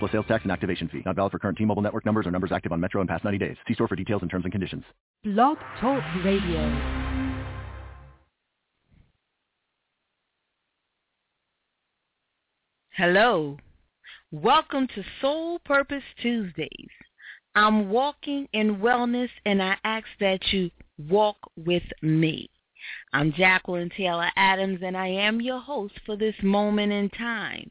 Plus sales tax and activation fee. Not valid for current T-Mobile network numbers or numbers active on Metro in past 90 days. See store for details and terms and conditions. Blog Talk Radio. Hello. Welcome to Soul Purpose Tuesdays. I'm walking in wellness and I ask that you walk with me. I'm Jacqueline Taylor Adams and I am your host for this moment in time.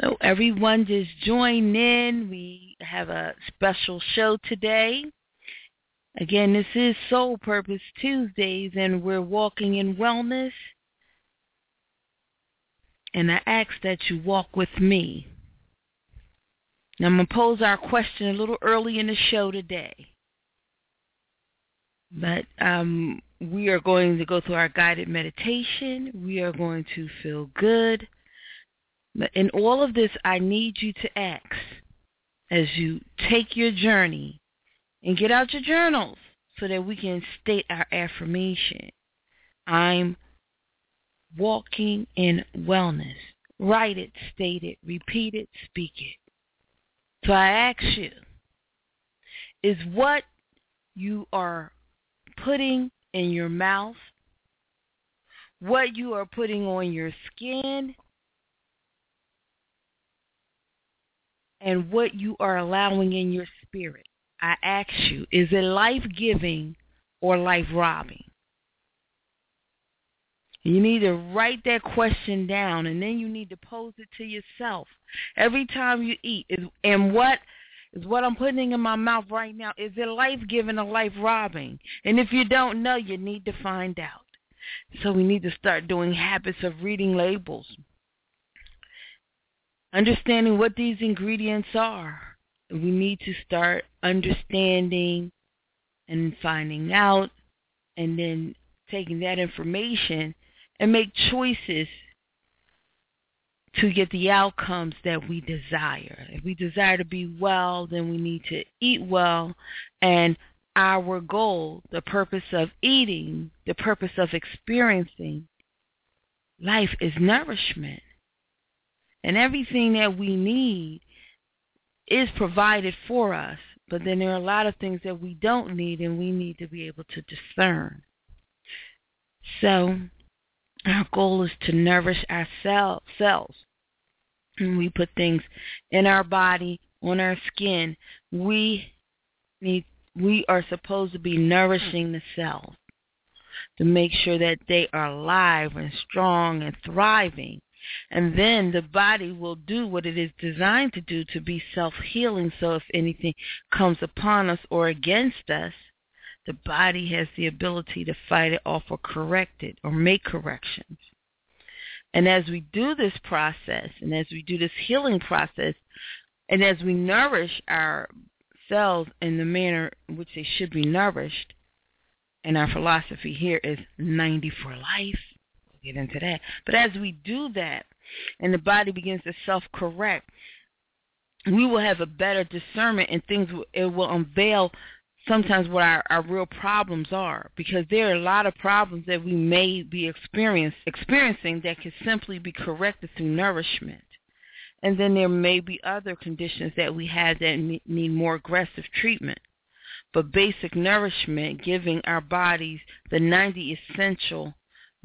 So everyone just join in. We have a special show today. Again, this is Soul Purpose Tuesdays and we're walking in wellness. And I ask that you walk with me. Now I'm going to pose our question a little early in the show today. But um, we are going to go through our guided meditation. We are going to feel good. In all of this, I need you to ask as you take your journey and get out your journals so that we can state our affirmation. I'm walking in wellness. Write it, state it, repeat it, speak it. So I ask you, is what you are putting in your mouth, what you are putting on your skin, and what you are allowing in your spirit. I ask you, is it life-giving or life-robbing? You need to write that question down, and then you need to pose it to yourself every time you eat. Is and what is what I'm putting in my mouth right now? Is it life-giving or life-robbing? And if you don't know, you need to find out. So we need to start doing habits of reading labels, understanding what these ingredients are. We need to start understanding and finding out, and then taking that information and make choices to get the outcomes that we desire. If we desire to be well, then we need to eat well. And our goal, the purpose of eating, the purpose of experiencing life is nourishment. And everything that we need is provided for us. But then there are a lot of things that we don't need and we need to be able to discern. So our goal is to nourish our cell, cells. And we put things in our body, on our skin. We need we are supposed to be nourishing the cells to make sure that they are alive and strong and thriving. And then the body will do what it is designed to do to be self-healing. So if anything comes upon us or against us, the body has the ability to fight it off or correct it or make corrections. And as we do this process and as we do this healing process and as we nourish our cells in the manner in which they should be nourished, and our philosophy here is 90 for life. Get into that. But as we do that and the body begins to self-correct, we will have a better discernment and things, it will unveil sometimes what our, our real problems are because there are a lot of problems that we may be experiencing that can simply be corrected through nourishment. And then there may be other conditions that we have that need more aggressive treatment. But basic nourishment, giving our bodies the 90 essential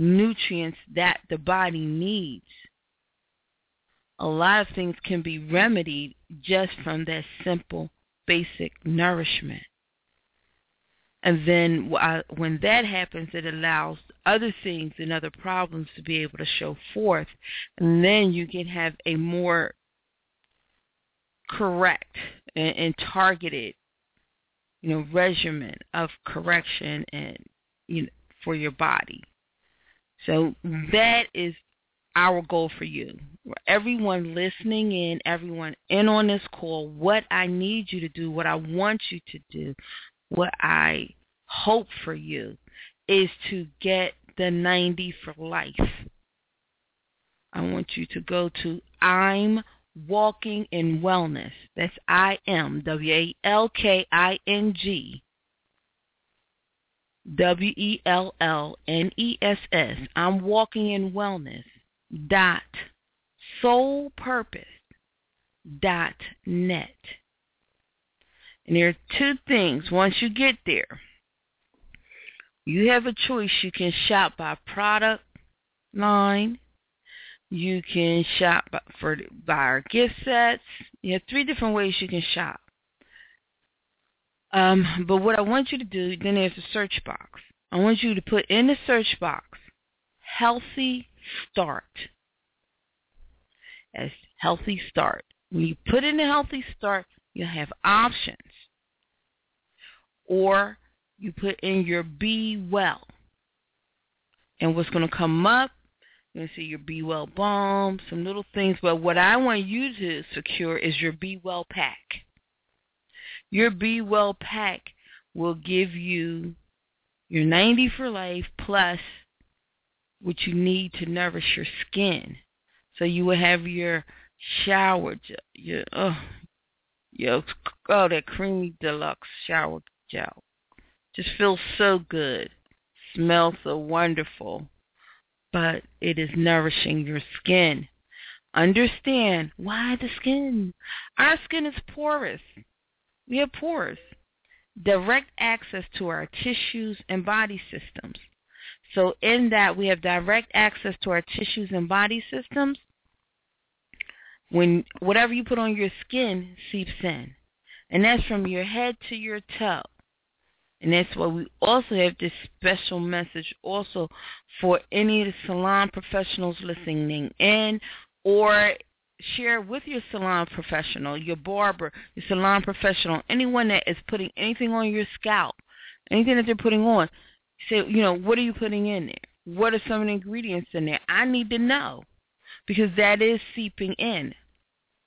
nutrients that the body needs. A lot of things can be remedied just from that simple basic nourishment. And then when that happens, it allows other things and other problems to be able to show forth. And then you can have a more correct and, and targeted, you know, regimen of correction and you know, for your body. So that is our goal for you. Everyone listening in, everyone in on this call, what I need you to do, what I want you to do, what I hope for you is to get the 90 for life. I want you to go to I'm Walking in Wellness. That's I M W A L K I N G W E L L N E S S. I'm Walking in Wellness. Dot Soul Purpose dot net. And there are two things. Once you get there, you have a choice. You can shop by product line. You can shop for by our gift sets. You have three different ways you can shop. Um, but what I want you to do, then there's a search box. I want you to put in the search box, healthy start. As healthy start. When you put in a healthy start, you'll have options. Or you put in your be well. And what's going to come up, you're going to see your Be Well Balm, some little things. But what I want you to secure is your Be Well Pack. Your Be Well Pack will give you your 90 for life plus what you need to nourish your skin. So you will have your shower gel, your, oh, your, oh, that creamy deluxe shower gel. Just feels so good. Smells so wonderful. But it is nourishing your skin. Understand why the skin. Our skin is porous. We have pores. Direct access to our tissues and body systems. So in that we have direct access to our tissues and body systems, when whatever you put on your skin seeps in. And that's from your head to your toe. And that's why we also have this special message also for any of the salon professionals listening in or share with your salon professional, your barber, your salon professional, anyone that is putting anything on your scalp, anything that they're putting on. Say, you know, what are you putting in there? What are some of the ingredients in there? I need to know because that is seeping in.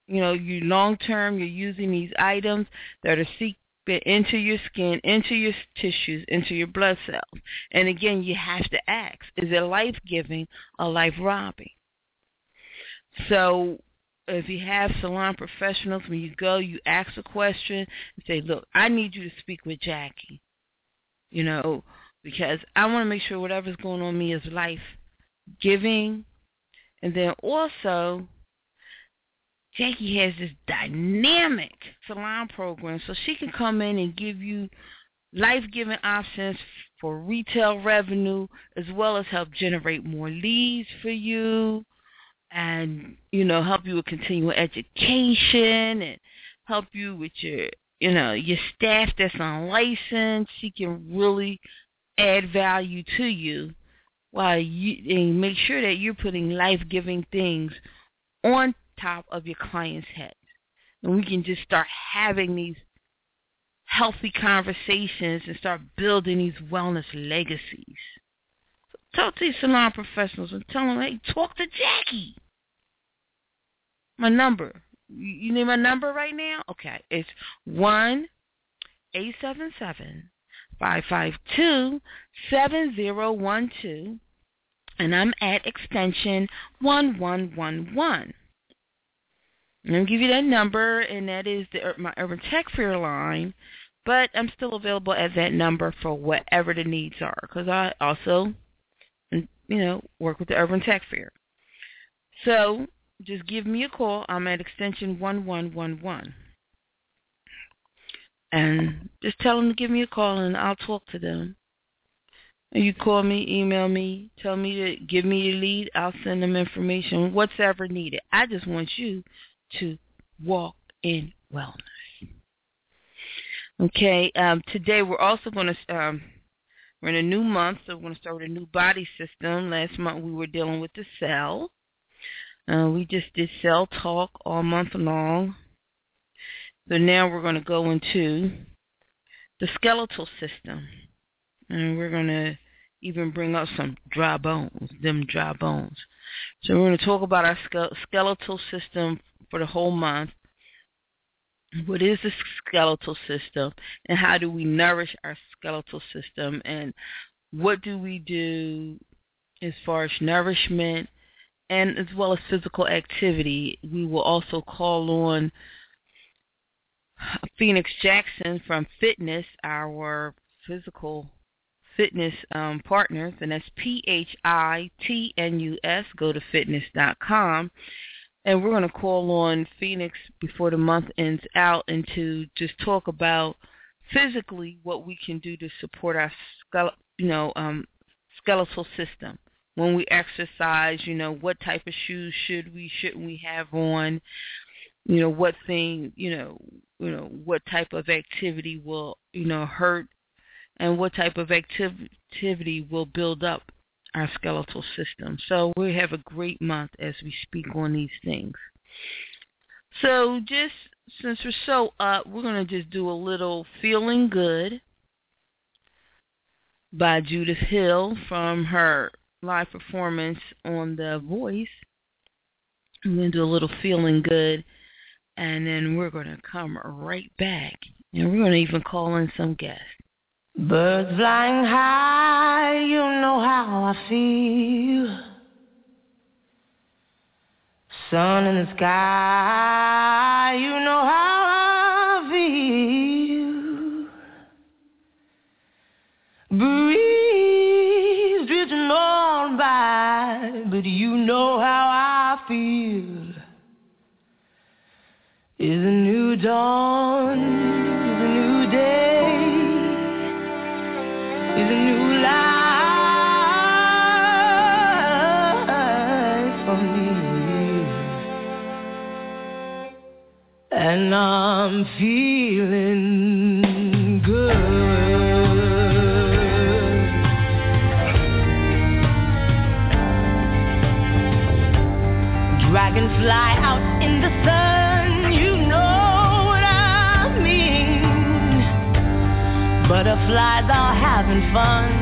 You know, you long term, you're using these items that are seeping into your skin, into your tissues, into your blood cells. And again, you have to ask, is it life giving or life robbing? So if you have salon professionals, when you go, you ask a question and say, look, I need you to speak with Jackie. You know, because I want to make sure whatever's going on me is life giving. And then also, Jackie has this dynamic salon program, so she can come in and give you life-giving options for retail revenue, as well as help generate more leads for you, and you know help you with continual education and help you with your you know your staff that's unlicensed. She can really add value to you while you and make sure that you're putting life-giving things on top of your client's head. And we can just start having these healthy conversations and start building these wellness legacies. So talk to these salon professionals and tell them, hey, talk to Jackie. My number. You need my number right now? Okay. It's one eight seven seven five five two seven zero one two and I'm at extension one one one one. I'm going to give you that number, and that is the, my Urban Tech Fair line. But I'm still available at that number for whatever the needs are, because I also, you know, work with the Urban Tech Fair. So just give me a call. I'm at extension 1111. And just tell them to give me a call, and I'll talk to them. You call me, email me, tell me to give me a lead. I'll send them information, whatever needed. I just want you to walk in wellness. Okay, um, today we're also going to, um, we're in a new month, so we're going to start with a new body system. Last month we were dealing with the cell. Uh, we just did cell talk all month long. So now we're going to go into the skeletal system. And we're going to even bring up some dry bones, them dry bones. So we're going to talk about our skeletal system for the whole month. what is the skeletal system and how do we nourish our skeletal system and what do we do as far as nourishment and as well as physical activity. We will also call on Phoenix Jackson from Phitnus, our physical fitness um, partners, and that's P-H-I-T-N-U-S. Go to phitnus.com. And we're going to call on Phoenix before the month ends out and to just talk about physically what we can do to support our you know um, skeletal system when we exercise. You know what type of shoes should we shouldn't we have on? You know what thing you know you know what type of activity will you know hurt and what type of activity will build up our skeletal system. So we have a great month as we speak on these things. So just since we're so up, we're going to just do a little Feeling Good by Judith Hill from her live performance on The Voice. I'm going to do a little Feeling Good, and then we're going to come right back, and we're going to even call in some guests. Birds flying high, you know how I feel. Sun in the sky, you know how I feel. Breeze but you know how I feel. Is a new dawn, is a new day is a new life for me. And I'm feeling Butterflies are having fun,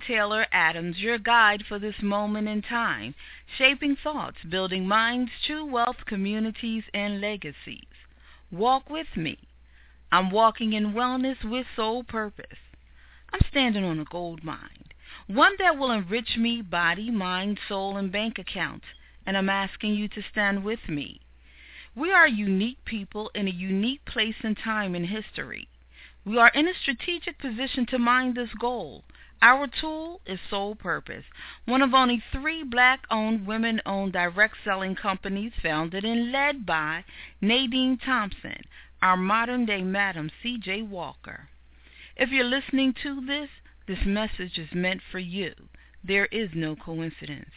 Taylor Adams, your guide for this moment in time, shaping thoughts, building minds, true wealth, communities, and legacies. Walk with me. I'm walking in wellness with soul purpose. I'm standing on a gold mine, one that will enrich me, body, mind, soul, and bank account. And I'm asking you to stand with me. We are unique people in a unique place and time in history. We are in a strategic position to mine this goal. Our tool is Soul Purpose, one of only three black-owned, women-owned direct selling companies founded and led by Nadine Thompson. our modern day Madam C.J. Walker. If you're listening to this, this message is meant for you. There is no coincidence.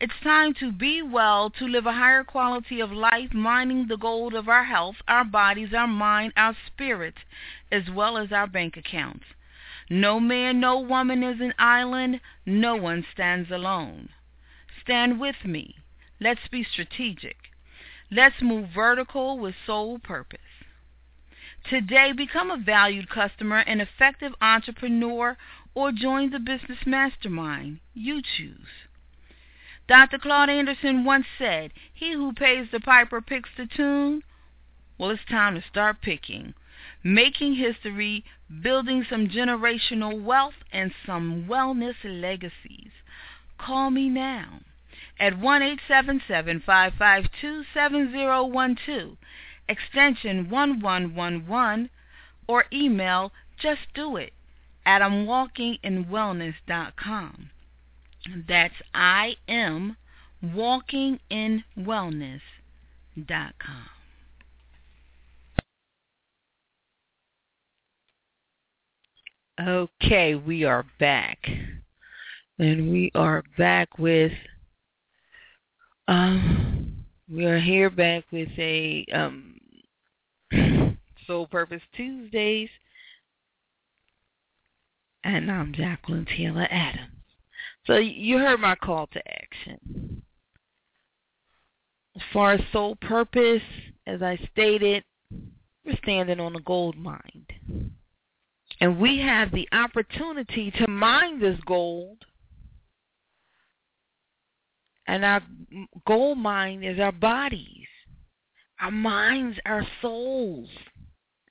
It's time to be well, to live a higher quality of life, mining the gold of our health, our bodies, our mind, our spirit, as well as our bank accounts. No man, no woman is an island. No one stands alone. Stand with me. Let's be strategic. Let's move vertical with Soul Purpose. Today, become a valued customer, an effective entrepreneur, or join the business mastermind. You choose. Dr. Claude Anderson once said, He who pays the piper picks the tune. Well, it's time to start picking. Making history, building some generational wealth, and some wellness legacies. Call me now at 1-877-552-7012, extension 1111, or email just do it at imwalkinginwellness.com. That's I am walkinginwellness.com. Okay, we are back. And we are back with um we are here back with a um Soul Purpose Tuesdays. And I'm Jacqueline Taylor Adams. So you heard my call to action. As far as soul purpose, as I stated, we're standing on a gold mine. And we have the opportunity to mine this gold. And our gold mine is our bodies, our minds, our souls,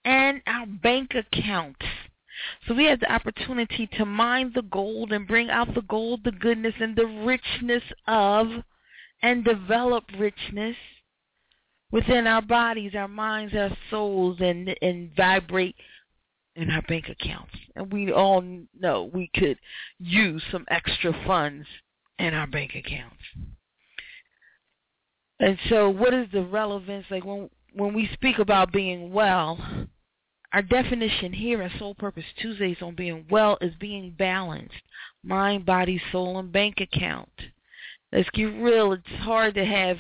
and our bank accounts. So we have the opportunity to mine the gold and bring out the gold, the goodness, and the richness of, and develop richness within our bodies, our minds, our souls, and and vibrate in our bank accounts. And we all know we could use some extra funds in our bank accounts. And so what is the relevance like when when we speak about being well, our definition here at Soul Purpose Tuesdays on being well is being balanced. Mind, body, soul, and bank account. Let's get real. It's hard to have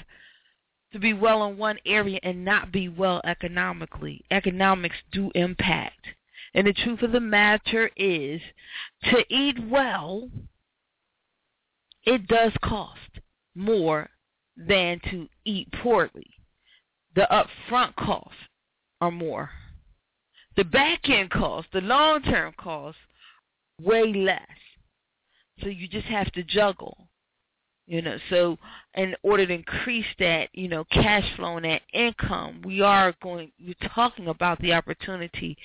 to be well in one area and not be well economically. Economics do impact. And the truth of the matter is, to eat well, it does cost more than to eat poorly. The upfront costs are more. The back end costs, the long term costs, way less. So you just have to juggle. You know, so in order to increase that, you know, cash flow and that income, we are going we're talking about the opportunity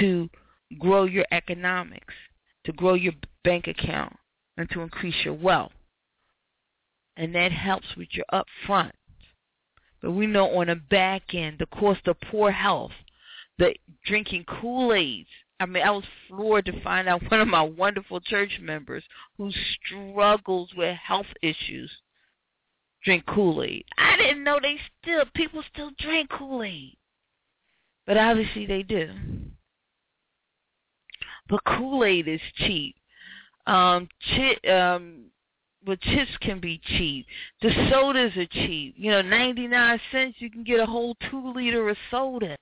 to grow your economics, to grow your bank account, and to increase your wealth. And that helps with your upfront. But we know on the back end, the cost of poor health, the drinking Kool-Aids. I mean, I was floored to find out one of my wonderful church members who struggles with health issues drink Kool-Aid. I didn't know they still people still drink Kool-Aid, but obviously they do. But Kool-Aid is cheap. Um, chi- um, but chips can be cheap. The sodas are cheap. You know, 99 cents you can get a whole 2 liter of soda.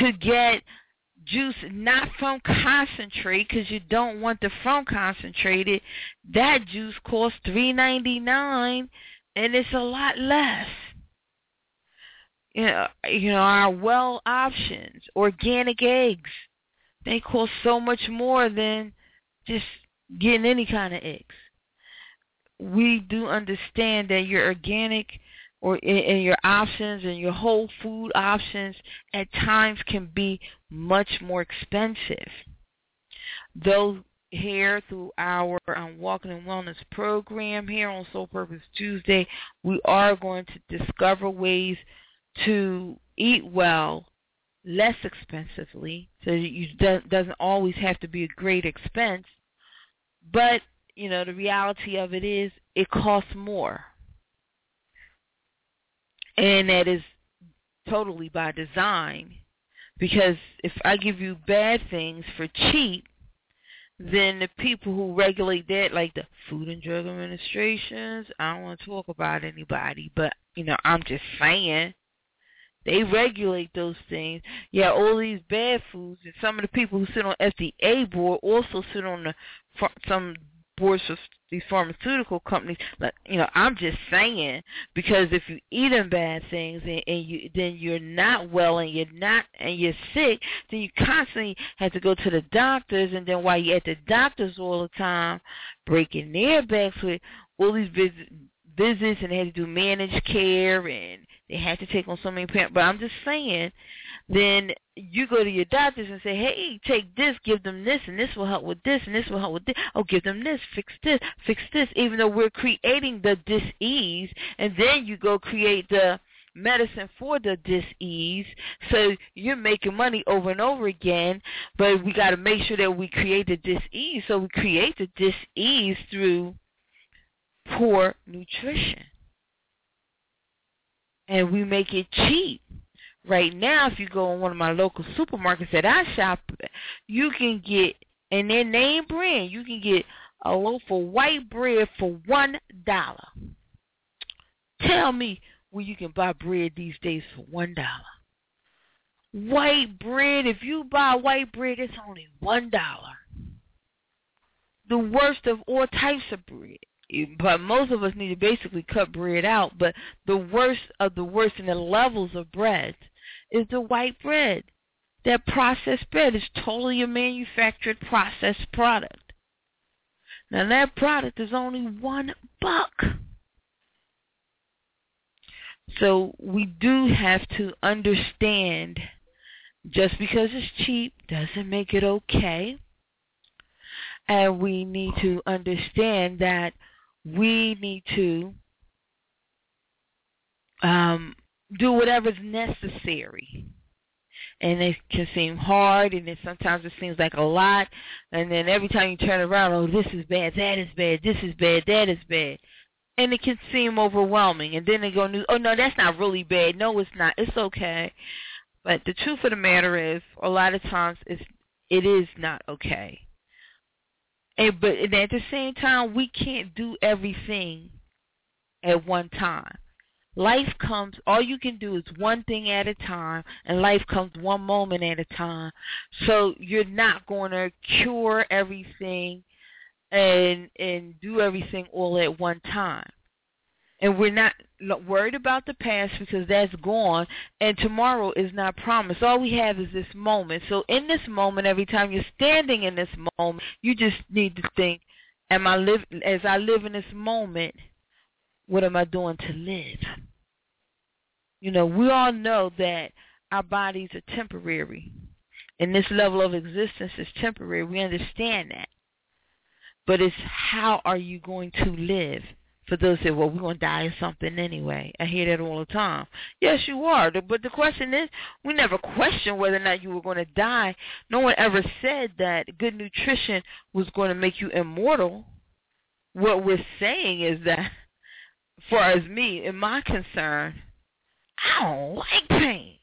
To get juice not from concentrate because you don't want the from concentrated, that juice costs 3.99 and it's a lot less. You know, you know our well options, organic eggs, they cost so much more than just getting any kind of eggs we do understand that your organic or in, your options and your whole food options at times can be much more expensive. Though here through our um, Walking in Wellness program here on Soul Purpose Tuesday, we are going to discover ways to eat well less expensively so it do, doesn't always have to be a great expense, but you know, the reality of it is it costs more. And that is totally by design. Because if I give you bad things for cheap, then the people who regulate that, like the Food and Drug Administrations, I don't want to talk about anybody, but you know, I'm just saying they regulate those things. Yeah, all these bad foods, and some of the people who sit on FDA board also sit on the some boards of these pharmaceutical companies. Like, you know, I'm just saying because if you eating bad things and, and you then you're not well and you're not and you're sick, then you constantly have to go to the doctors, and then while you're at the doctors all the time, breaking their backs with all these visits visits and they had to do managed care and they had to take on so many parents. But I'm just saying then you go to your doctors and say, hey, take this, give them this, and this will help with this, and this will help with this. Oh, give them this, fix this, fix this, even though we're creating the dis-ease, and then you go create the medicine for the dis-ease. So you're making money over and over again, but we got to make sure that we create the dis-ease. So we create the dis-ease through poor nutrition. And we make it cheap right now, if you go in one of my local supermarkets that I shop, you can get, and their name brand, you can get a loaf of white bread for one dollar. Tell me where you can buy bread these days for one dollar. White bread, if you buy white bread, it's only one dollar. The worst of all types of bread but most of us need to basically cut bread out. But the worst of the worst in the levels of bread is the white bread. That processed bread is totally a manufactured processed product. Now that product is only one buck. So we do have to understand just because it's cheap doesn't make it okay. And we need to understand that we need to um, do whatever's necessary. And it can seem hard, and then sometimes it seems like a lot. And then every time you turn around, oh, this is bad, that is bad, this is bad, that is bad. And it can seem overwhelming. And then they go, oh, no, that's not really bad. No, it's not. It's okay. But the truth of the matter is, a lot of times, it's, it is not okay. And but at the same time, we can't do everything at one time. Life comes, all you can do is one thing at a time, and life comes one moment at a time. So you're not going to cure everything and and do everything all at one time. And we're not worried about the past because that's gone, and tomorrow is not promised. All we have is this moment. So in this moment, every time you're standing in this moment, you just need to think, am I live as I live in this moment, what am I doing to live? You know, we all know that our bodies are temporary. And this level of existence is temporary. We understand that. But it's how are you going to live? For those say, well, we're going to die of something anyway. I hear that all the time. Yes, you are. But the question is, we never questioned whether or not you were going to die. No one ever said that good nutrition was going to make you immortal. What we're saying is that, for as me, in my concern, I don't like pain.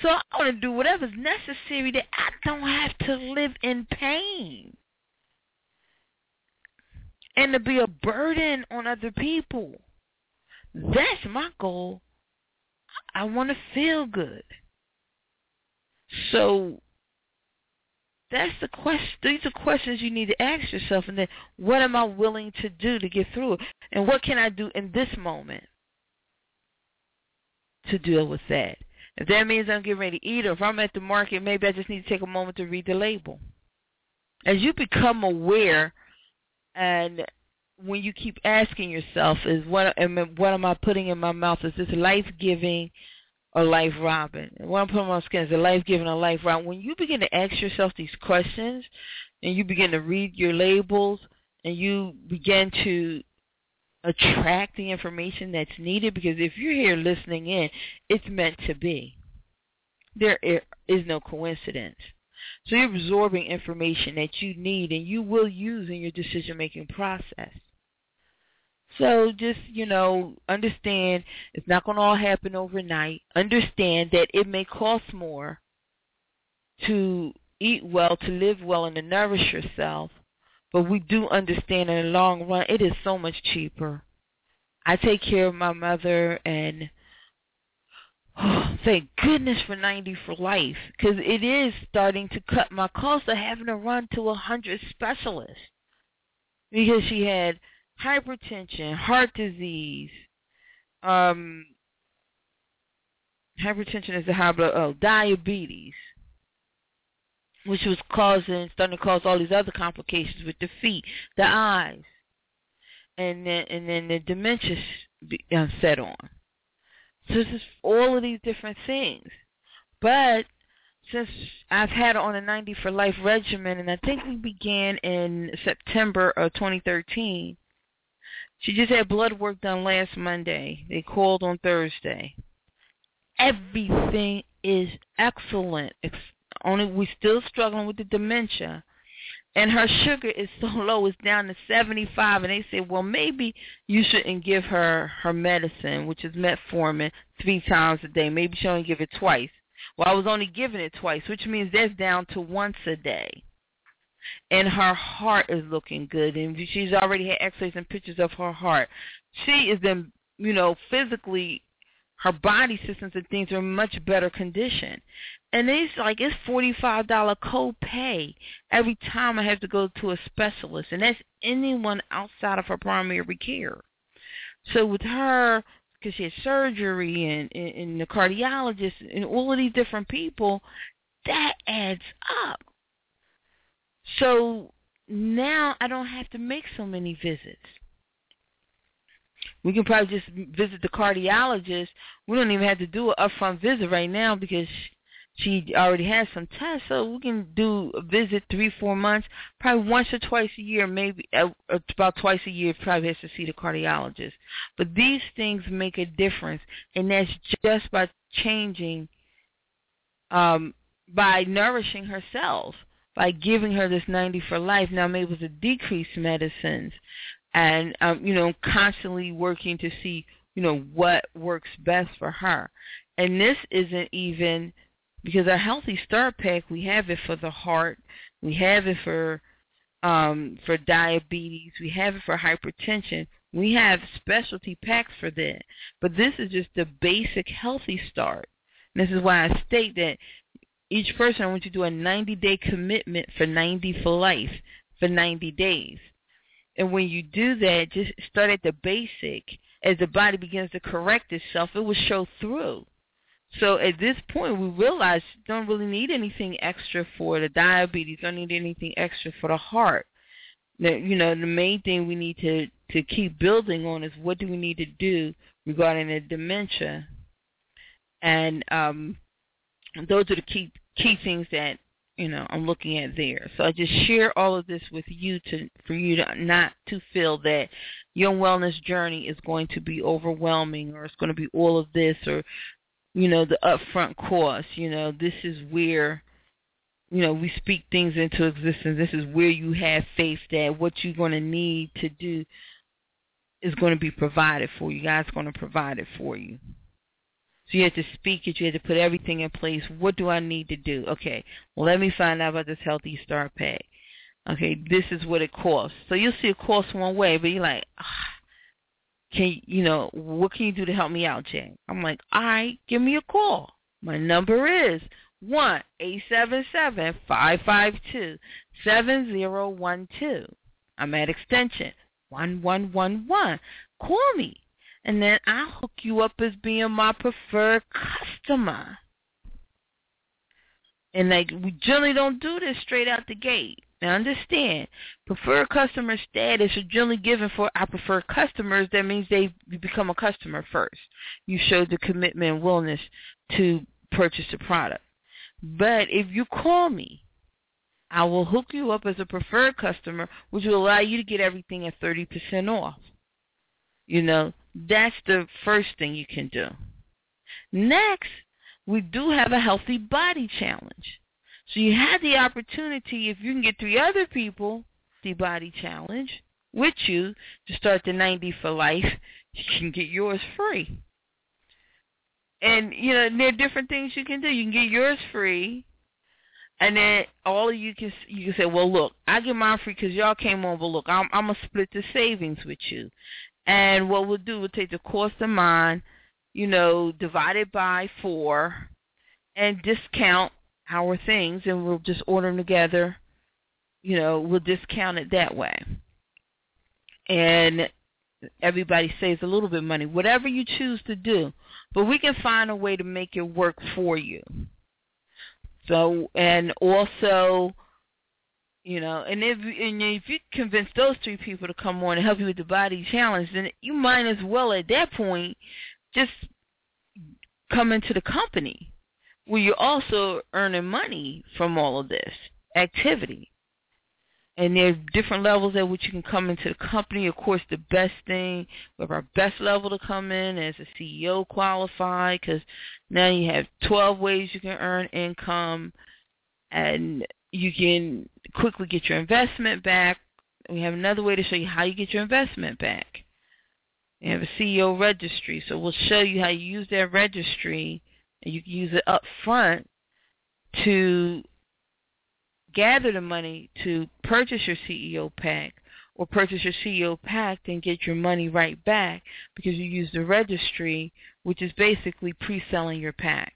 So I want to do whatever's necessary that I don't have to live in pain. And to be a burden on other people. That's my goal. I want to feel good. So that's the question. These are questions you need to ask yourself. And then, what am I willing to do to get through it? And what can I do in this moment? To deal with that. If that means I'm getting ready to eat, or if I'm at the market, maybe I just need to take a moment to read the label. As you become aware, and when you keep asking yourself, is what am what am I putting in my mouth? Is this life giving or life robbing? What I'm putting on my skin is it life giving or life robbing? When you begin to ask yourself these questions, and you begin to read your labels, and you begin to attract the information that's needed because if you're here listening in, it's meant to be. There is no coincidence. So you're absorbing information that you need and you will use in your decision-making process. So just, you know, understand it's not going to all happen overnight. Understand that it may cost more to eat well, to live well, and to nourish yourself. But we do understand in the long run, it is so much cheaper. I take care of my mother, and oh, thank goodness for 90 for life, because it is starting to cut my cost of having to run to a 100 specialists. Because she had hypertension, heart disease, um, hypertension is the high blood, oh, diabetes, which was causing, starting to cause all these other complications with the feet, the eyes, and then and then the dementia uh, set on. So this is all of these different things, but since I've had her on a 90 for life regimen, and I think we began in September of 2013. She just had blood work done last Monday. They called on Thursday. Everything is excellent. Only we're still struggling with the dementia. And her sugar is so low, it's down to 75. And they said, well, maybe you shouldn't give her her medicine, which is metformin, three times a day. Maybe she only give it twice. Well, I was only giving it twice, which means that's down to once a day. And her heart is looking good, and she's already had X-rays and pictures of her heart. She is in, you know, physically, her body systems and things are in much better condition. And it's like it's forty five dollar copay every time I have to go to a specialist, and that's anyone outside of her primary care. So with her, because she had surgery and, and, and the cardiologist and all of these different people, that adds up. So now I don't have to make so many visits. We can probably just visit the cardiologist. We don't even have to do an upfront visit right now because she already has some tests, so we can do a visit three, four months, probably once or twice a year, maybe uh, about twice a year. Probably has to see the cardiologist. But these things make a difference, and that's just by changing, um, by nourishing herself, by giving her this 90 for life. Now I'm able to decrease medicines, and um, you know, constantly working to see, you know, what works best for her. And this isn't even because our healthy start pack we have it for the heart we have it for um for diabetes we have it for hypertension we have specialty packs for that. But this is just the basic healthy start. And this is why i state that each person i want you to do a 90 day commitment for 90 for life for 90 days and when you do that just start at the basic. As the body begins to correct itself it will show through. So at this point, we realize don't really need anything extra for the diabetes, don't need anything extra for the heart. You know, the main thing we need to to keep building on is what do we need to do regarding the dementia, and um, those are the key key things that you know I'm looking at there. So I just share all of this with you to for you to not to feel that your wellness journey is going to be overwhelming or it's going to be all of this or you know, the upfront cost. You know, this is where, you know, we speak things into existence. This is where you have faith that what you're going to need to do is going to be provided for you. God's going to provide it for you. So you had to speak it. You had to put everything in place. What do I need to do? Okay, well, let me find out about this Healthy Start pay. Okay, this is what it costs. So you'll see it costs one way, but you're like, ah, can you know what can you do to help me out, Jay? I'm like, all right, give me a call. My number is one eight seven seven five five two seven zero one two. I'm at extension one one one one. Call me, and then I'll hook you up as being my preferred customer. And like we generally don't do this straight out the gate. Now understand, preferred customer status is generally given for our preferred customers. That means they become a customer first. You show the commitment and willingness to purchase the product. But if you call me, I will hook you up as a preferred customer, which will allow you to get everything at 30% off. You know, that's the first thing you can do. Next, we do have a healthy body challenge. So you have the opportunity, if you can get three other people, the body challenge, with you to start the 90 for life, you can get yours free. And you know there are different things you can do. You can get yours free, and then all of you can you can say, well, look, I get mine free because y'all came over. look, I'm I'm gonna split the savings with you. And what we'll do, we'll take the cost of mine, you know, divided by four, and discount our things, and we'll just order them together. You know, we'll discount it that way, and everybody saves a little bit of money. Whatever you choose to do, but we can find a way to make it work for you. So, and also, you know, and if and if you convince those three people to come on and help you with the body challenge, then you might as well at that point just come into the company where you're also earning money from all of this activity and there are different levels at which you can come into the company. Of course, the best thing, we have our best level to come in as a CEO qualified because now you have 12 ways you can earn income and you can quickly get your investment back. We have another way to show you how you get your investment back. We have a CEO registry, so we'll show you how you use that registry and you can use it up front to gather the money to purchase your CEO pack or purchase your CEO pack and get your money right back because you use the registry, which is basically pre-selling your pack.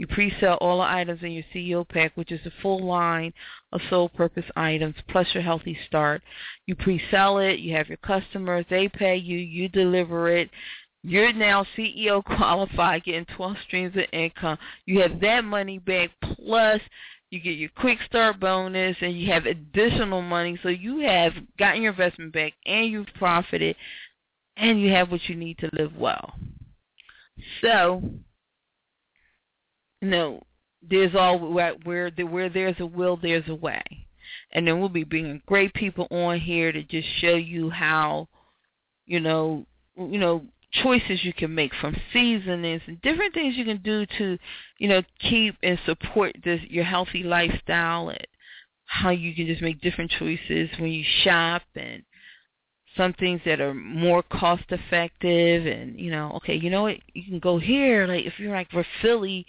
You pre-sell all the items in your CEO pack, which is a full line of Soul Purpose items plus your healthy start. You pre-sell it, you have your customers, they pay you, you deliver it. You're now CEO qualified, getting 12 streams of income. You have that money back plus you get your quick start bonus and you have additional money so you have gotten your investment back and you've profited and you have what you need to live well so you know there's all where where, there's a will there's a way. And then we'll be bringing great people on here to just show you how you know you know choices you can make from seasonings and different things you can do to, you know, keep and support this your healthy lifestyle and how you can just make different choices when you shop and some things that are more cost effective and you know okay you know what? You can go here like if you're like for philly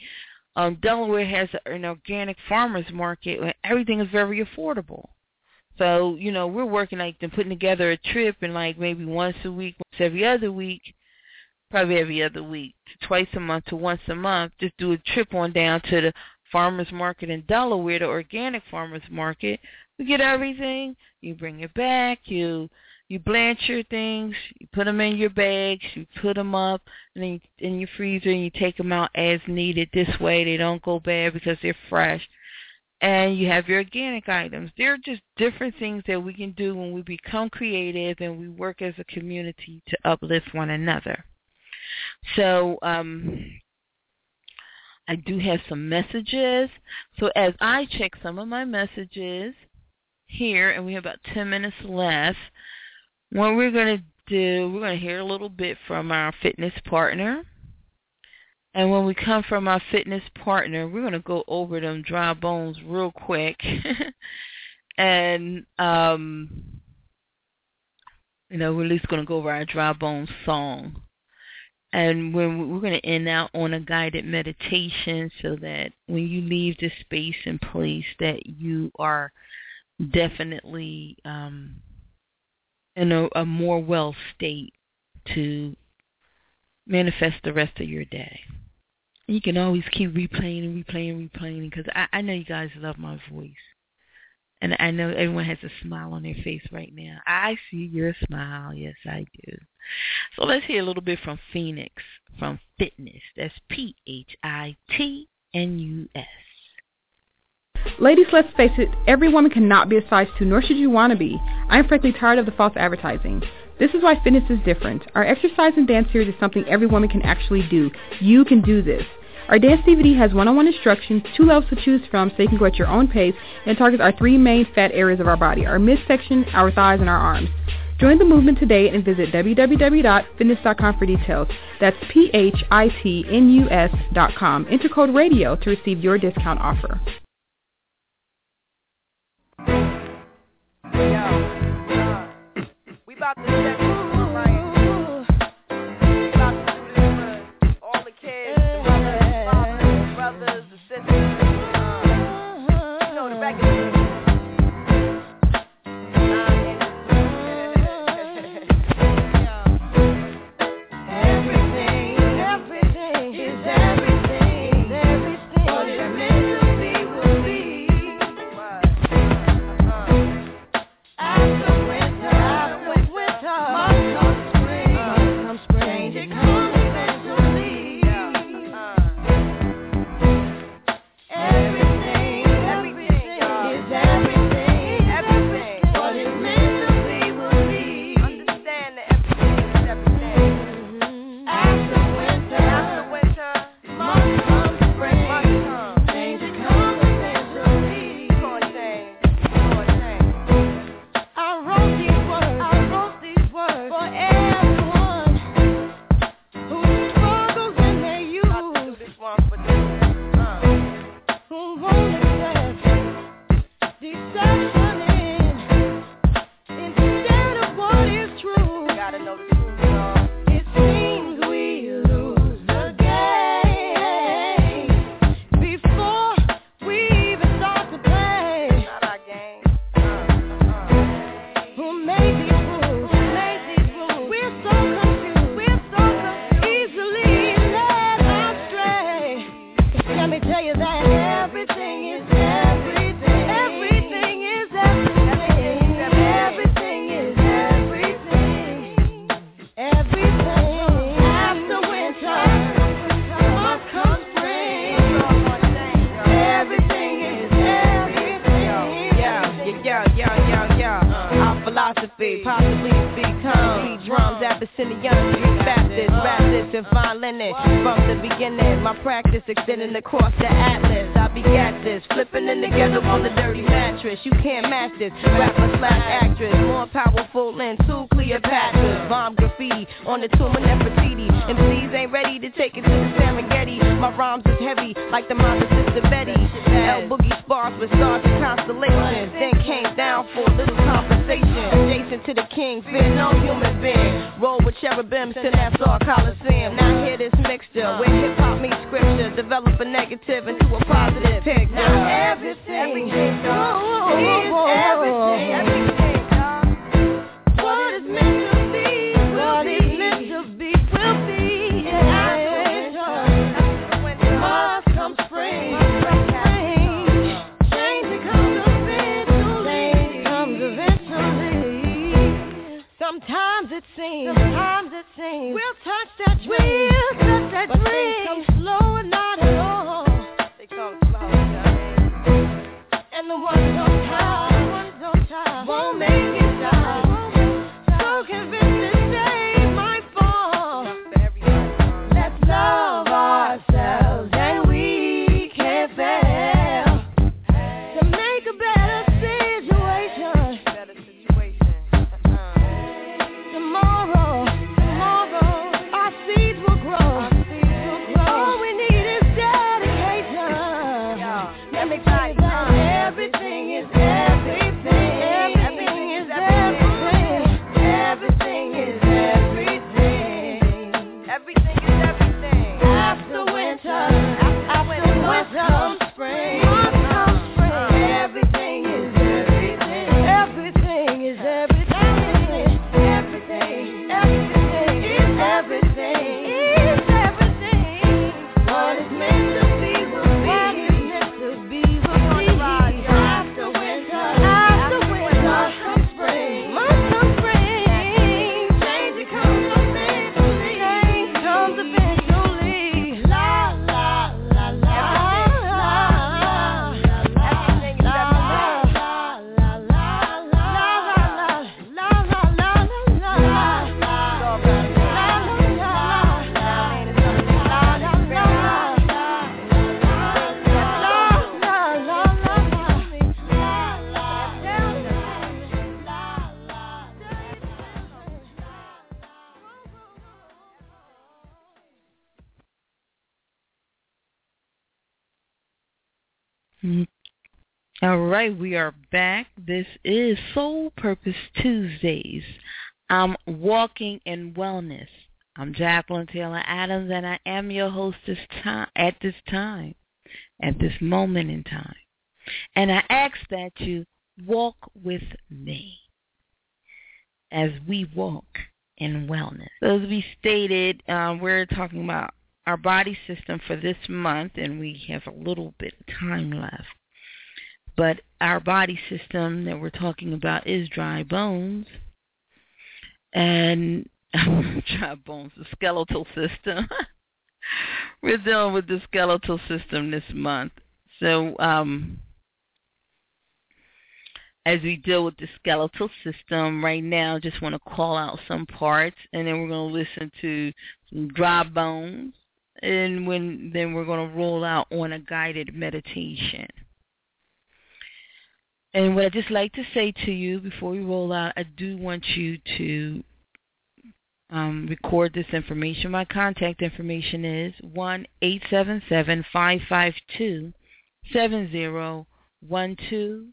um delaware has an organic farmers market where everything is very affordable so you know we're working like and putting together a trip and like maybe once a week once every other week probably every other week, twice a month to once a month, just do a trip on down to the farmers market in Delaware, the organic farmers market. We get everything. You bring it back. You you blanch your things. You put them in your bags. You put them up and then you, in your freezer, and you take them out as needed. This way, they don't go bad because they're fresh. And you have your organic items. There are just different things that we can do when we become creative and we work as a community to uplift one another. So um, I do have some messages. So as I check some of my messages here, and we have about 10 minutes left, what we're going to do, we're going to hear a little bit from our fitness partner. And when we come from our fitness partner, we're going to go over them dry bones real quick. and, um, you know, we're at least going to go over our dry bones song. And when we're going to end out on a guided meditation so that when you leave this space and place that you are definitely um, in a, a more well state to manifest the rest of your day. You can always keep replaying and replaying and replaying because I, I know you guys love my voice. And I know everyone has a smile on their face right now. I see your smile. Yes, I do. So let's hear a little bit from Phoenix, from Phitnus. That's P-H-I-T-N-U-S. Ladies, let's face it, every woman cannot be a size 2, nor should you want to be. I'm frankly tired of the false advertising. This is why Phitnus is different. Our exercise and dance series is something every woman can actually do. You can do this. Our dance DVD has one-on-one instructions, two levels to choose from so you can go at your own pace, and targets our three main fat areas of our body, our midsection, our thighs, and our arms. Join the movement today and visit www.phitnus.com for details. That's P-H-I-T-N-U-S dot com. Enter code RADIO to receive your discount offer. About the ring. Across right, we are back. This is Soul Purpose Tuesdays. I'm walking in wellness. I'm Jacqueline Taylor Adams, and I am your hostess time, at this time, at this moment in time. And I ask that you walk with me as we walk in wellness. So as we stated, um, we're talking about our body system for this month, and we have a little bit of time left. But our body system that we're talking about is dry bones. And dry bones, the skeletal system. we're dealing with the skeletal system this month. So um, as we deal with the skeletal system right now, just want to call out some parts, and then we're going to listen to some dry bones, and when then we're going to roll out on a guided meditation. And what I'd just like to say to you before we roll out, I do want you to um, record this information. My contact information is one eight seven seven five five two seven zero one two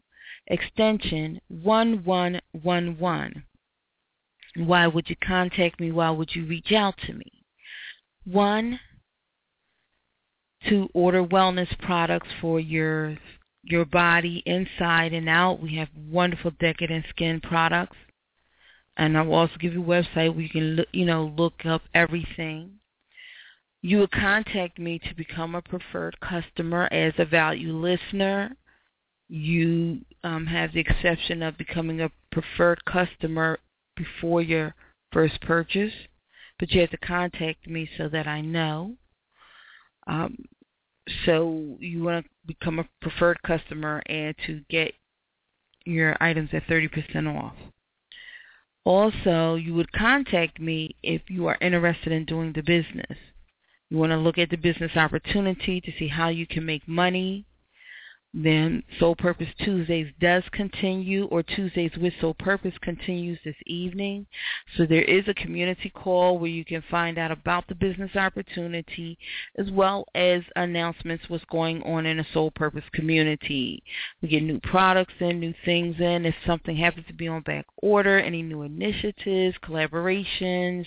extension 1111. Why would you contact me? Why would you reach out to me? One, to order wellness products for your your body inside and out. We have wonderful decadent skin products. And I'll also give you a website where you can, look, you know, look up everything. You would contact me to become a preferred customer as a value listener you um, have the exception of becoming a preferred customer before your first purchase, but you have to contact me so that I know. Um, so you want to become a preferred customer and to get your items at 30% off. Also, you would contact me if you are interested in doing the business. You want to look at the business opportunity to see how you can make money, then Soul Purpose Tuesdays does continue, or Tuesdays with Soul Purpose continues this evening. So there is a community call where you can find out about the business opportunity as well as announcements what's going on in the Soul Purpose community. We get new products in, new things in. If something happens to be on back order, any new initiatives, collaborations,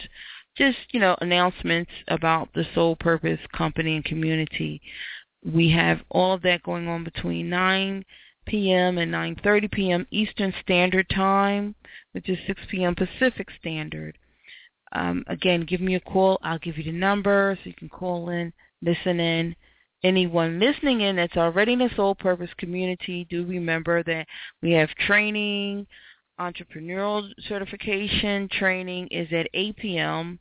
just, you know, announcements about the Soul Purpose company and community we have all of that going on between 9 p.m. and 9.30 p.m. Eastern Standard Time, which is 6 p.m. Pacific Standard. Um, again, give me a call. I'll give you the number so you can call in, listen in. Anyone listening in that's already in the Soul Purpose community, do remember that we have training, entrepreneurial certification training is at 8 p.m.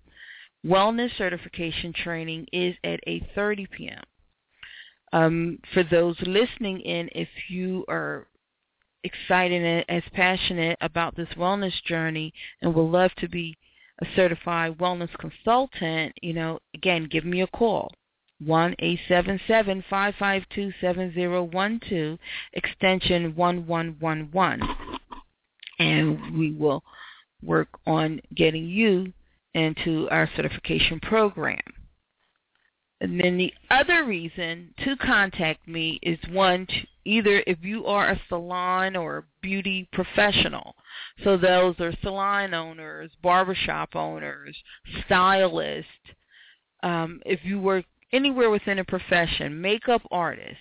Wellness certification training is at 8.30 p.m. Um, for those listening in, if you are excited and as passionate about this wellness journey and would love to be a certified wellness consultant, you know, again, give me a call. One eight seven seven five five two seven zero one two extension one one one one, and we will work on getting you into our certification program. And then the other reason to contact me is one, either if you are a salon or beauty professional. So those are salon owners, barbershop owners, stylists. Um, if you work anywhere within a profession, makeup artist,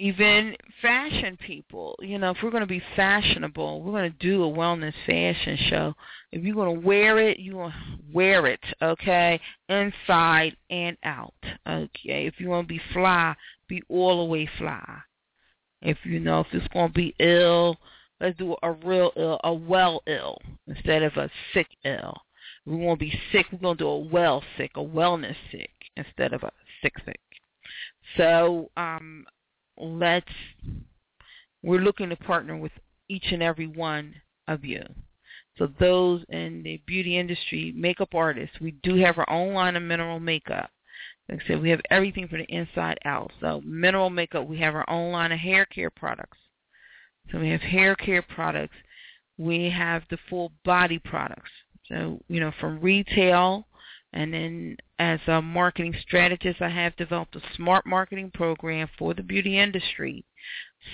even fashion people. You know, if we're going to be fashionable, we're going to do a wellness fashion show. If you're going to wear it, you want to wear it, okay, inside and out, okay. If you want to be fly, be all the way fly. If you know if it's going to be ill, let's do a real ill, a well ill instead of a sick ill. If we want to be sick, we're going to do a well sick, a wellness sick instead of a sick sick. So um, let's we're looking to partner with each and every one of you. So those in the beauty industry, makeup artists, we do have our own line of mineral makeup. Like I said, we have everything from the inside out. So mineral makeup, we have our own line of hair care products. So we have hair care products. We have the full body products. So, you know, from retail and then as a marketing strategist, I have developed a smart marketing program for the beauty industry.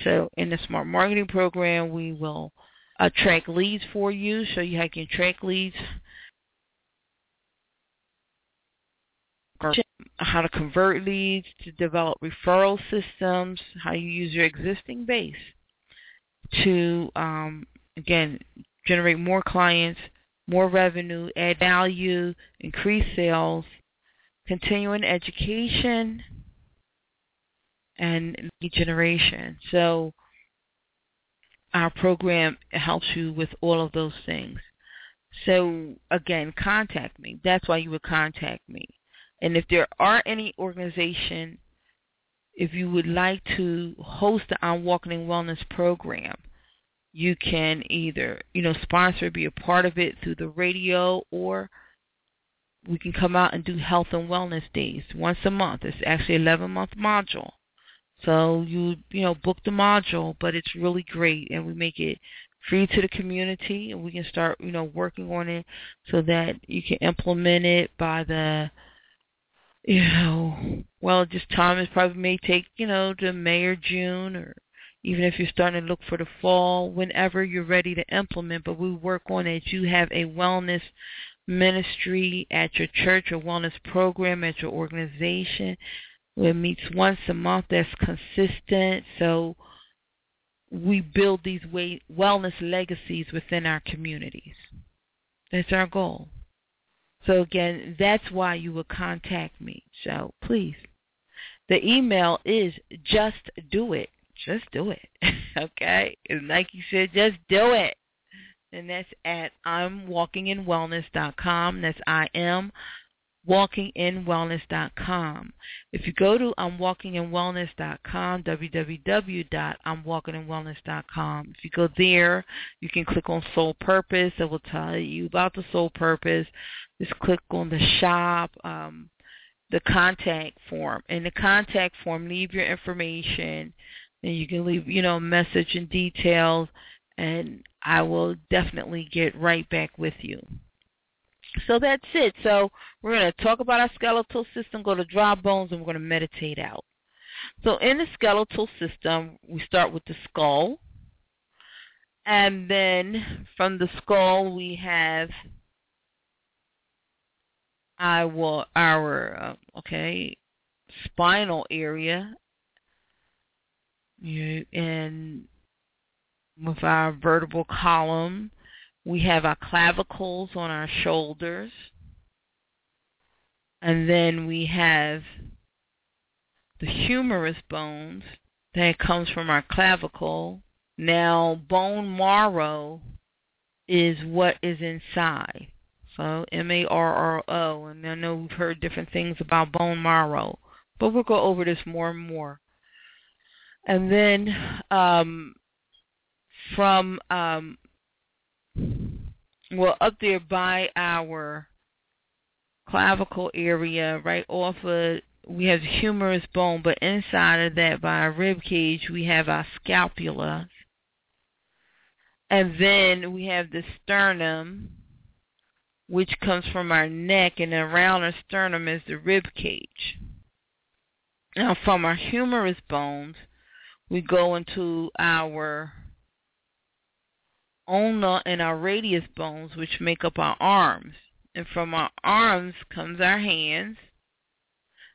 So in the smart marketing program, we will uh, track leads for you, show you how you can track leads, how to convert leads, to develop referral systems, how you use your existing base to, um, again, generate more clients, more revenue, add value, increase sales, continuing education, and lead generation. So our program helps you with all of those things. So again, contact me. That's why you would contact me. And if there are any organization, if you would like to host the I'm Walking in Wellness program, you can either, you know, sponsor, be a part of it through the radio, or we can come out and do health and wellness days once a month. It's actually 11 month module. So you, you know, book the module, but it's really great and we make it free to the community and we can start, you know, working on it so that you can implement it by the you know, well, just time is probably may take, you know, to May or June or even if you're starting to look for the fall, whenever you're ready to implement, but we work on it. You have a wellness ministry at your church, a wellness program at your organization. It meets once a month that's consistent. So we build these wellness legacies within our communities. That's our goal. So again, that's why you would contact me. So please. The email is just do it. Just do it. okay? Like you said, just do it. And that's at imwalkinginwellness.com. That's I am walkinginwellness.com. If you go to imwalkinginwellness.com, www.imwalkinginwellness.com, if you go there, you can click on Soul Purpose. It will tell you about the Soul Purpose. Just click on the shop, um, the contact form. In the contact form, leave your information, and you can leave, you know, message and details, and I will definitely get right back with you. So that's it. So we're going to talk about our skeletal system, go to dry bones, and we're going to meditate out. So in the skeletal system, we start with the skull. And then from the skull, we have our, our uh, okay, spinal area. And with our vertebral column, we have our clavicles on our shoulders. And then we have the humerus bones that comes from our clavicle. Now, bone marrow is what is inside. So M-A-R-R-O. And I know we've heard different things about bone marrow, but we'll go over this more and more. And then um, from um, well, up there by our clavicle area, right off of, we have the humerus bone, but inside of that, by our rib cage, we have our scapula. And then we have the sternum, which comes from our neck, and around our sternum is the rib cage. Now, from our humerus bones, we go into our ulna and our radius bones, which make up our arms. And from our arms comes our hands,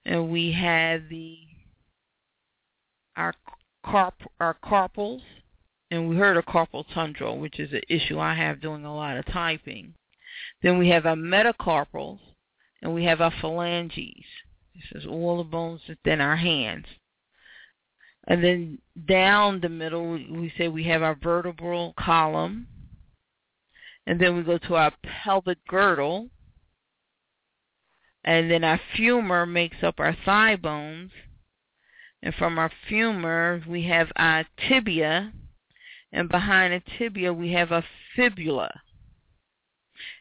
and we have the our carp our carpals, and we heard of carpal tunnel, which is an issue I have doing a lot of typing. Then we have our metacarpals, and we have our phalanges. This is all the bones within our hands. And then down the middle, we say we have our vertebral column. And then we go to our pelvic girdle. And then our femur makes up our thigh bones. And from our femur, we have our tibia. And behind the tibia, we have a fibula.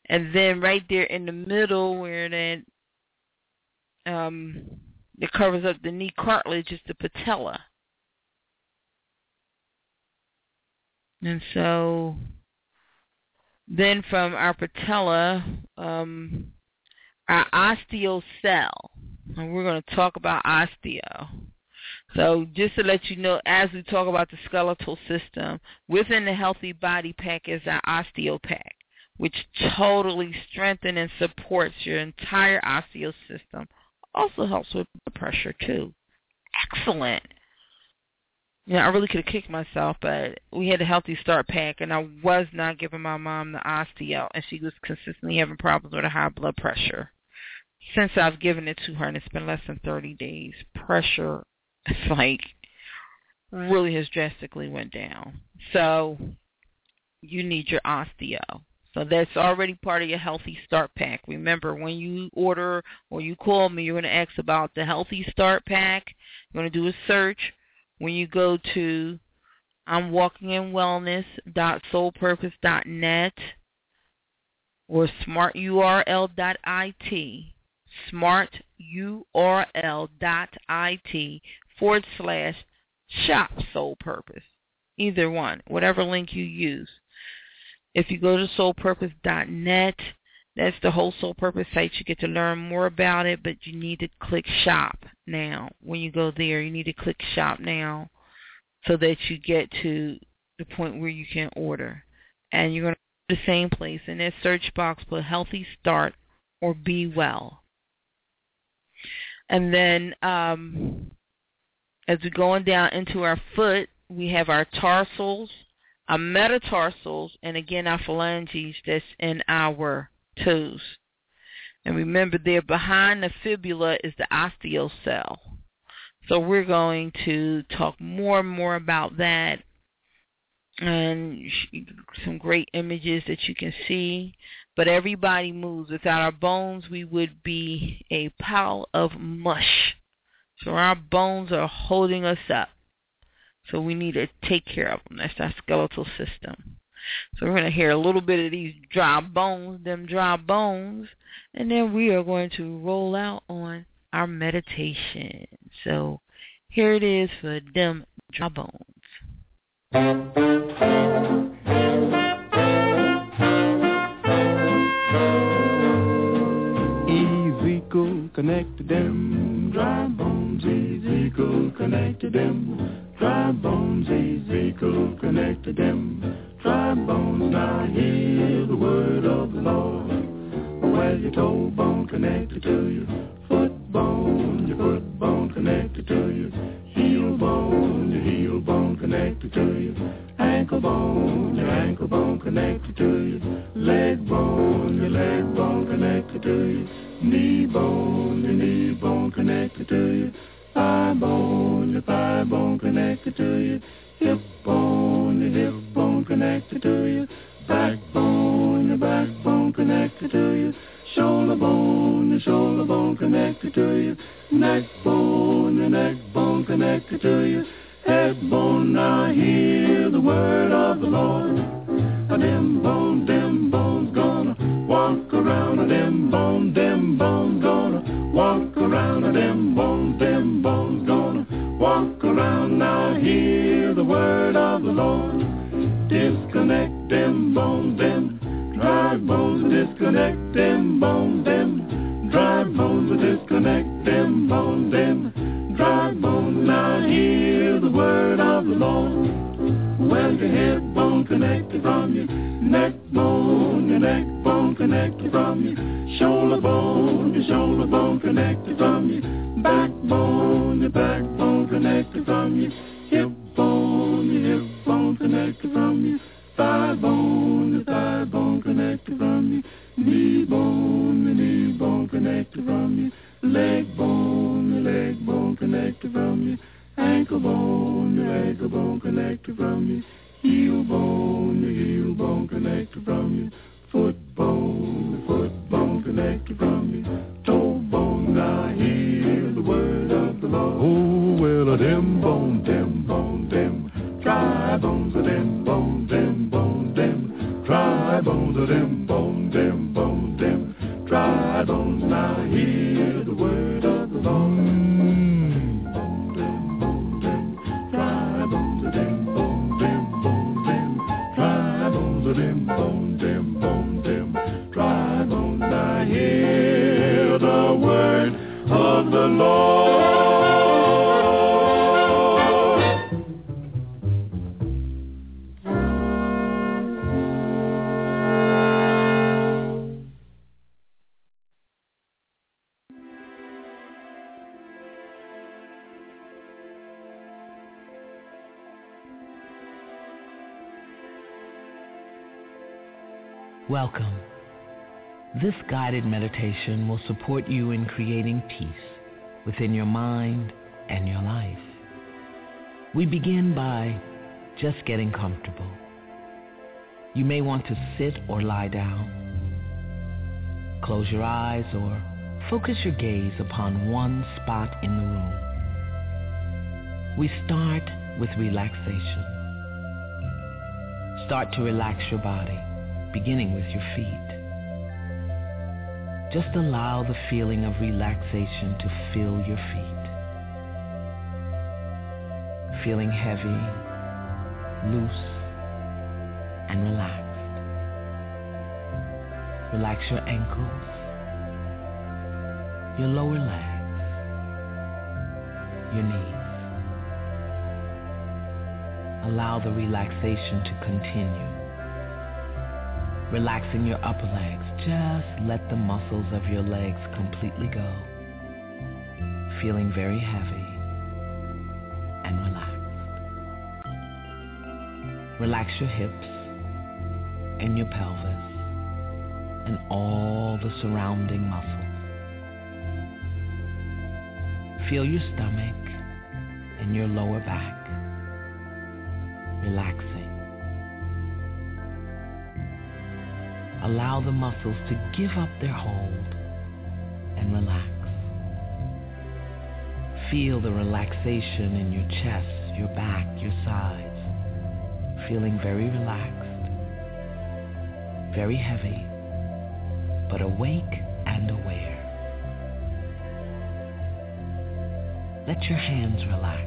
And then right there in the middle where that um, it covers up the knee cartilage is the patella. And so then from our patella, um, our osteocell, and we're going to talk about osteo. So just to let you know, as we talk about the skeletal system, within the Healthy Body Pack is our osteo pack, which totally strengthens and supports your entire osteo system. Also helps with blood pressure too. Excellent. You know, I really could have kicked myself, but we had a healthy start pack, and I was not giving my mom the osteo, and she was consistently having problems with a high blood pressure. Since I've given it to her, and it's been less than 30 days, pressure, it's like, really has drastically went down. So you need your osteo. So that's already part of your Healthy Start Pack. Remember, when you order or you call me, you're going to ask about the Healthy Start Pack. You're going to do a search. When you go to I'm walking in wellness.soulpurpose.net or smarturl.it, smarturl.it forward slash shop soul purpose. Either one, whatever link you use. If you go to soulpurpose.net, that's the whole Soul Purpose site. You get to learn more about it, but you need to click shop now. When you go there, you need to click shop now so that you get to the point where you can order. And you're going to the same place. In that search box, put healthy start or be well. And then um, as we're going down into our foot, we have our tarsals, our metatarsals, and again our phalanges that's in our toes. And remember there behind the fibula is the osteocell. So we're going to talk more and more about that and some great images that you can see. But everybody moves. Without our bones, we would be a pile of mush. So our bones are holding us up. So we need to take care of them. That's our skeletal system. So we're going to hear a little bit of these dry bones, them dry bones, and then we are going to roll out on our meditation. So here it is for them dry bones. Ezekiel connected them dry bones. Ezekiel connected them dry bones. Ezekiel connected them dry bones. Now hear the word of the Lord. Well, your toe bone connected to your foot bone, your foot bone connected to your heel bone, your heel bone connected to your ankle bone, your ankle bone connected to your leg bone, your leg bone connected to your knee bone, your knee bone connected to your thigh bone, your thigh bone connected to you. hip bone, your hip bone connected to your backbone, your backbone connected to you. shoulder bone, your shoulder bone connected to you. neck bone, your neck bone connected to you. head bone. Now hear the word of the Lord. A them bone, them bones gonna walk around. A them bone, them bones gonna walk around. A them bone, walk around. Now hear the word of the Lord. Disconnect them bones, them dry bones. Disconnect them bones, them dry bones. Disconnect them bones, them dry bones. Now hear the word of the Lord. Well, your head bone connected from your neck bone, your neck bone connected from your shoulder bone, your shoulder bone connected from your backbone, your backbone connected from your hip bone, your hip bone connected from your thigh bone, bone connected from This guided meditation will support you in creating peace within your mind and your life. We begin by just getting comfortable. You may want to sit or lie down. Close your eyes or focus your gaze upon one spot in the room. We start with relaxation. Start to relax your body, beginning with your feet. Just allow the feeling of relaxation to fill your feet. Feeling heavy, loose, and relaxed. Relax your ankles, your lower legs, your knees. Allow the relaxation to continue. Relaxing your upper legs, just let the muscles of your legs completely go. Feeling very heavy and relaxed. Relax your hips and your pelvis and all the surrounding muscles. Feel your stomach and your lower back relaxing. Allow the muscles to give up their hold and relax. Feel the relaxation in your chest, your back, your sides. Feeling very relaxed, very heavy, but awake and aware. Let your hands relax.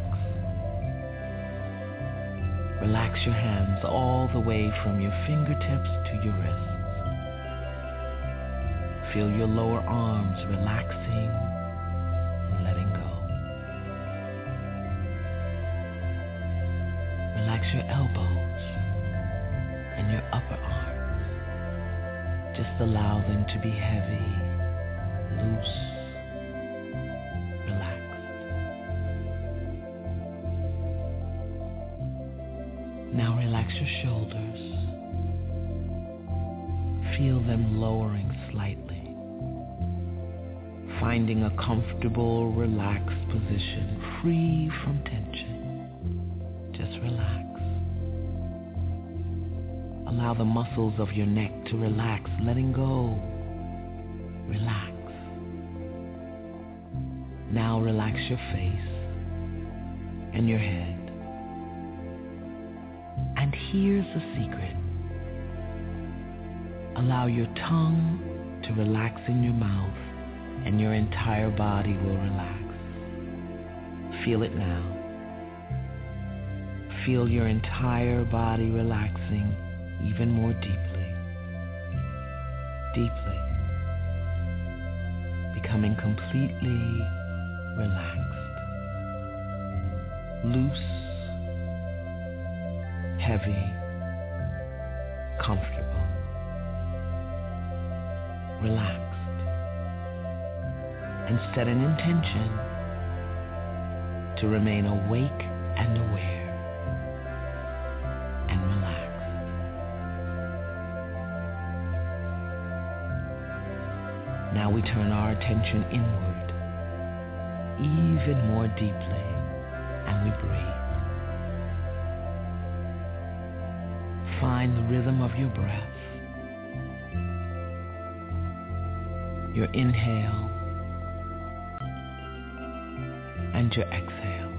Relax your hands all the way from your fingertips to your wrists. Feel your lower arms relaxing and letting go. Relax your elbows and your upper arms. Just allow them to be heavy, loose. Now relax your shoulders. Feel them lowering slightly. Finding a comfortable, relaxed position, free from tension. Just relax. Allow the muscles of your neck to relax, letting go. Relax. Now relax your face and your head. And here's the secret. Allow your tongue to relax in your mouth and your entire body will relax. Feel it now. Feel your entire body relaxing even more deeply. Deeply. Becoming completely relaxed. Loose heavy, comfortable, relaxed, and set an intention to remain awake and aware and relaxed. Now we turn our attention inward, even more deeply, and we breathe. Find the rhythm of your breath. Your inhale your exhale.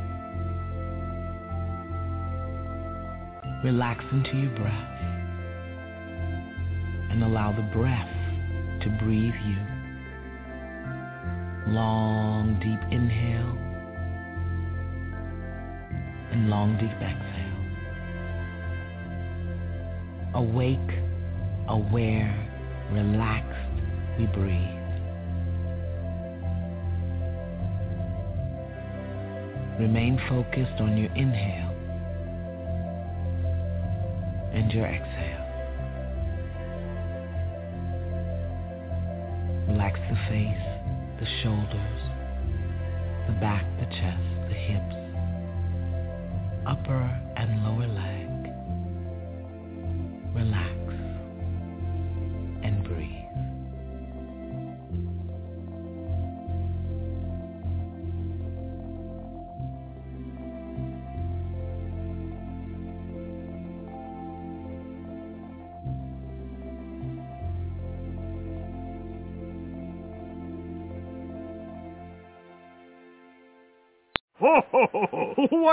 Relax into your breath and allow the breath to breathe you. Long, deep inhale and long, deep exhale awake, aware, relaxed, we breathe. Remain focused on your inhale and your exhale. Relax the face, the shoulders, the back, the chest, the hips, upper and lower leg. Relax.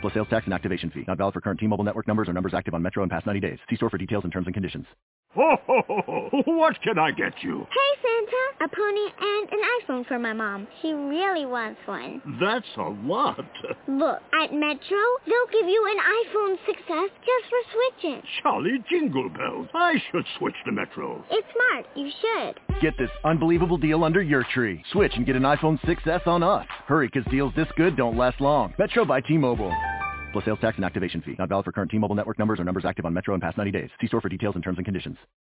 Plus sales tax and activation fee. Not valid for current T-Mobile network numbers or numbers active on Metro in past 90 days. See store for details and terms and conditions. Ho, ho, ho, ho. What can I get you? Hey, Santa! A pony and an iPhone for my mom. She really wants one. That's a lot. Look, at Metro, they'll give you an iPhone 6S just for switching. Jolly jingle bells. I should switch to Metro. It's smart. You should. Get this unbelievable deal under your tree. Switch and get an iPhone 6S on us. Hurry, because deals this good don't last long. Metro by T-Mobile. Plus sales tax and activation fee. Not valid for current T-Mobile network numbers or numbers active on Metro in past 90 days. See store for details and terms and conditions.